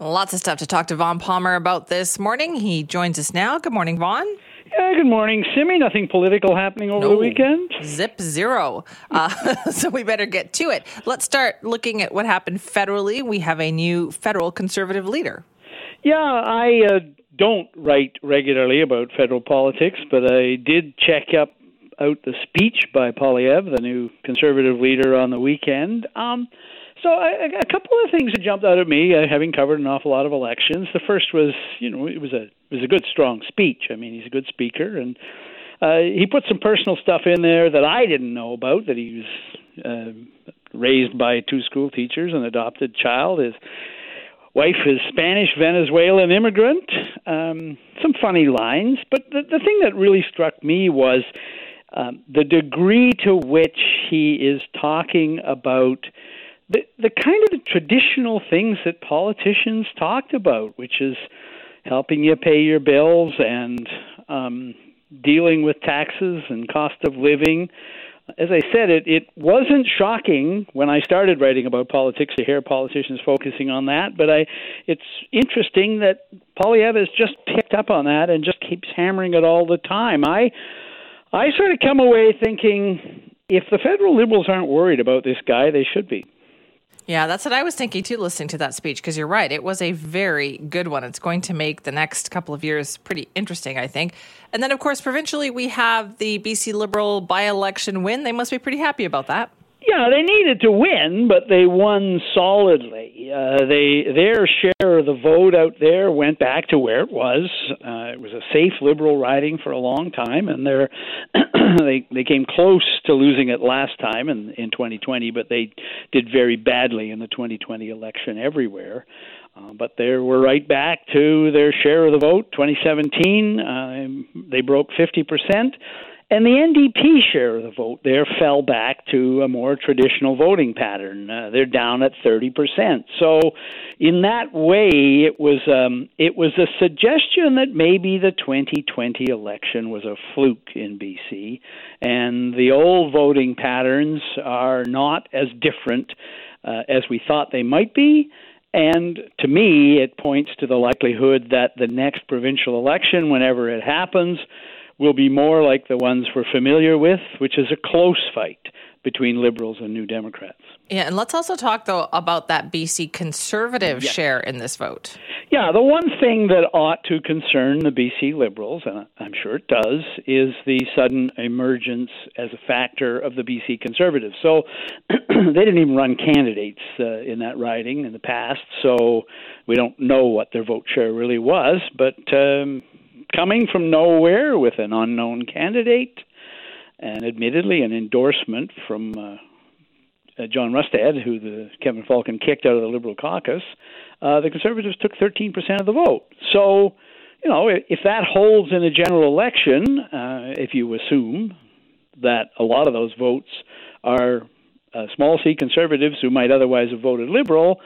Lots of stuff to talk to Vaughn Palmer about this morning. He joins us now. Good morning, Vaughn. Yeah, good morning, Simi. Nothing political happening over No. the weekend? Zip zero. Uh, so we better get to it. Let's start looking at what happened federally. We have a new federal conservative leader. Yeah, I uh, don't write regularly about federal politics, but I did check up out the speech by Poilievre, the new conservative leader, on the weekend. Um, so a couple of things that jumped out at me, uh, having covered an awful lot of elections. The first was, you know, it was a it was a good, strong speech. I mean, he's a good speaker, and uh, he put some personal stuff in there that I didn't know about. That he was uh, raised by two school teachers, an adopted child. His wife is Spanish Venezuelan immigrant. Um, some funny lines, but the, the thing that really struck me was um, the degree to which he is talking about the the kind of the traditional things that politicians talked about, which is helping you pay your bills and um, dealing with taxes and cost of living. As I said, it, it wasn't shocking when I started writing about politics to hear politicians focusing on that, but I it's interesting that Poilievre has just picked up on that and just keeps hammering it all the time. I I sort of come away thinking if the federal liberals aren't worried about this guy, they should be. Yeah, that's what I was thinking too, listening to that speech, because you're right. It was a very good one. It's going to make the next couple of years pretty interesting, I think. And then, of course, provincially, we have the BC Liberal by election win. They must be pretty happy about that. Yeah, they needed to win, but they won solidly. Uh, they their share of the vote out there went back to where it was. Uh, it was a safe liberal riding for a long time, and they're they they came close to losing it last time in in 2020, but they did very badly in the 2020 election everywhere. Uh, but they were right back to their share of the vote. 2017, uh, they broke 50 percent. And the NDP share of the vote there fell back to a more traditional voting pattern. Uh, they're down at 30%. So, in that way, it was um, it was a suggestion that maybe the 2020 election was a fluke in BC, and the old voting patterns are not as different uh, as we thought they might be. And to me, it points to the likelihood that the next provincial election, whenever it happens, will be more like the ones we're familiar with, which is a close fight between Liberals and New Democrats. Yeah, and let's also talk, though, about that BC conservative share in this vote. Yeah, the one thing that ought to concern the BC Liberals, and I'm sure it does, is the sudden emergence as a factor of the BC Conservatives. So they didn't even run candidates uh, in that riding in the past, so we don't know what their vote share really was, but. Um, coming from nowhere with an unknown candidate, and admittedly an endorsement from uh, uh, John Rustad, who the Kevin Falcon kicked out of the Liberal caucus, uh, the Conservatives took 13% of the vote. So, you know, if, if that holds in a general election, uh, if you assume that a lot of those votes are uh, small c Conservatives who might otherwise have voted Liberal,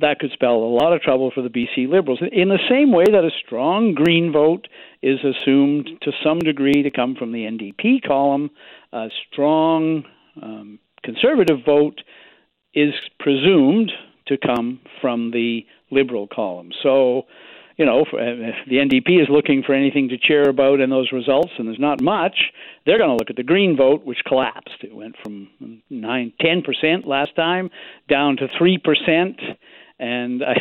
that could spell a lot of trouble for the BC Liberals. In the same way that a strong Green vote is assumed to some degree to come from the NDP column, a strong um, Conservative vote is presumed to come from the Liberal column. So, you know, if the NDP is looking for anything to cheer about in those results, and there's not much, they're going to look at the Green vote, which collapsed. It went from nine, ten percent last time down to three percent. And I,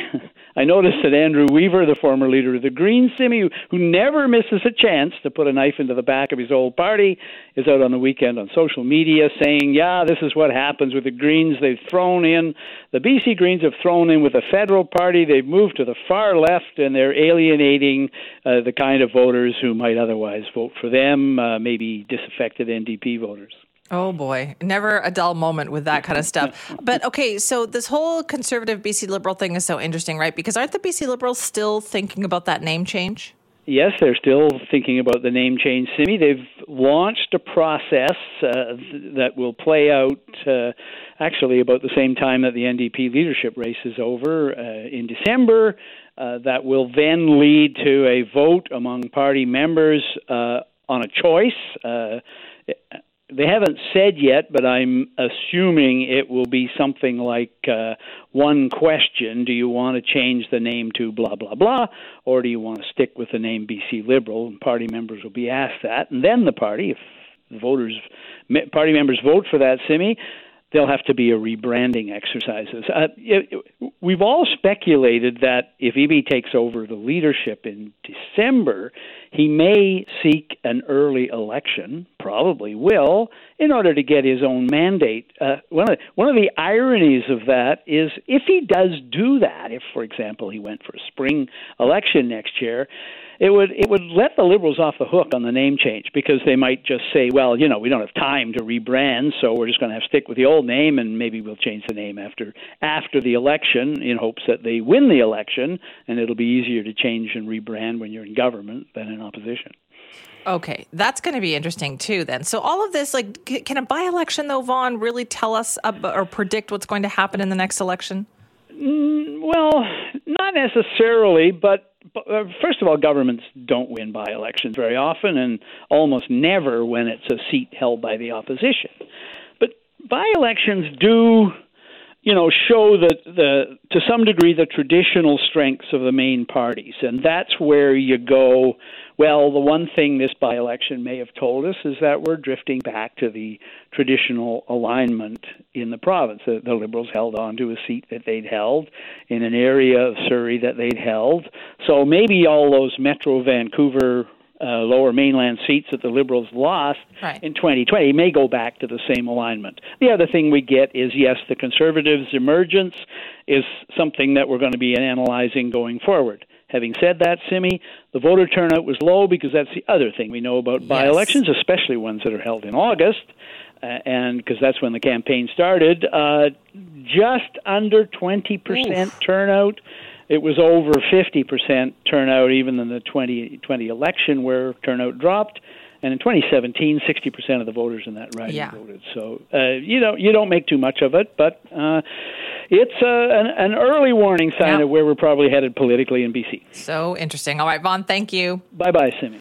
I noticed that Andrew Weaver, the former leader of the Greens, Simi, who, who never misses a chance to put a knife into the back of his old party, is out on the weekend on social media saying, "Yeah, this is what happens with the Greens. They've thrown in the BC Greens have thrown in with the federal party. They've moved to the far left, and they're alienating uh, the kind of voters who might otherwise vote for them, uh, maybe disaffected NDP voters." Oh boy, never a dull moment with that kind of stuff. But okay, so this whole conservative BC Liberal thing is so interesting, right? Because aren't the BC Liberals still thinking about that name change? Yes, they're still thinking about the name change, Simi. They've launched a process uh, that will play out uh, actually about the same time that the NDP leadership race is over uh, in December. Uh, that will then lead to a vote among party members uh, on a choice. They haven't said yet, but I'm assuming it will be something like uh, one question: Do you want to change the name to blah blah blah, or do you want to stick with the name BC Liberal? And party members will be asked that, and then the party, if the voters, party members vote for that, Simi, there'll have to be a rebranding exercises. Uh, we've all speculated that if Eby takes over the leadership in December, he may seek an early election, probably will, in order to get his own mandate. Uh, one, of the, one of the ironies of that is if he does do that, if, for example, he went for a spring election next year, it would it would let the liberals off the hook on the name change because they might just say, well, you know, we don't have time to rebrand, so we're just going to have to stick with the old name, and maybe we'll change the name after after the election in hopes that they win the election, and it'll be easier to change and rebrand when you're in government than in opposition. Okay, that's going to be interesting too. Then, so all of this, like, can a by-election though, Vaughn, really tell us or predict what's going to happen in the next election? Mm, well, not necessarily, but uh, first of all, governments don't win by elections very often, and almost never when it's a seat held by the opposition. But by elections do, you know, show that the to some degree the traditional strengths of the main parties, and that's where you go well, the one thing this by election may have told us is that we're drifting back to the traditional alignment in the province. The, the Liberals held on to a seat that they'd held in an area of Surrey that they'd held. So maybe all those Metro Vancouver uh, lower mainland seats that the Liberals lost right. in 2020 may go back to the same alignment. The other thing we get is yes, the Conservatives' emergence is something that we're going to be analyzing going forward. Having said that, Simi, the voter turnout was low because that's the other thing we know about by elections, especially ones that are held in August, uh, and because that's when the campaign started. Uh, just under 20% Oof. turnout. It was over 50% turnout even in the 2020 election, where turnout dropped. And in 2017, 60% of the voters in that riding yeah. voted. So uh, you don't you don't make too much of it, but uh, it's uh, an, an, early warning sign of where we're probably headed politically in BC. So interesting. All right, Vaughn, thank you. Bye bye, Simi.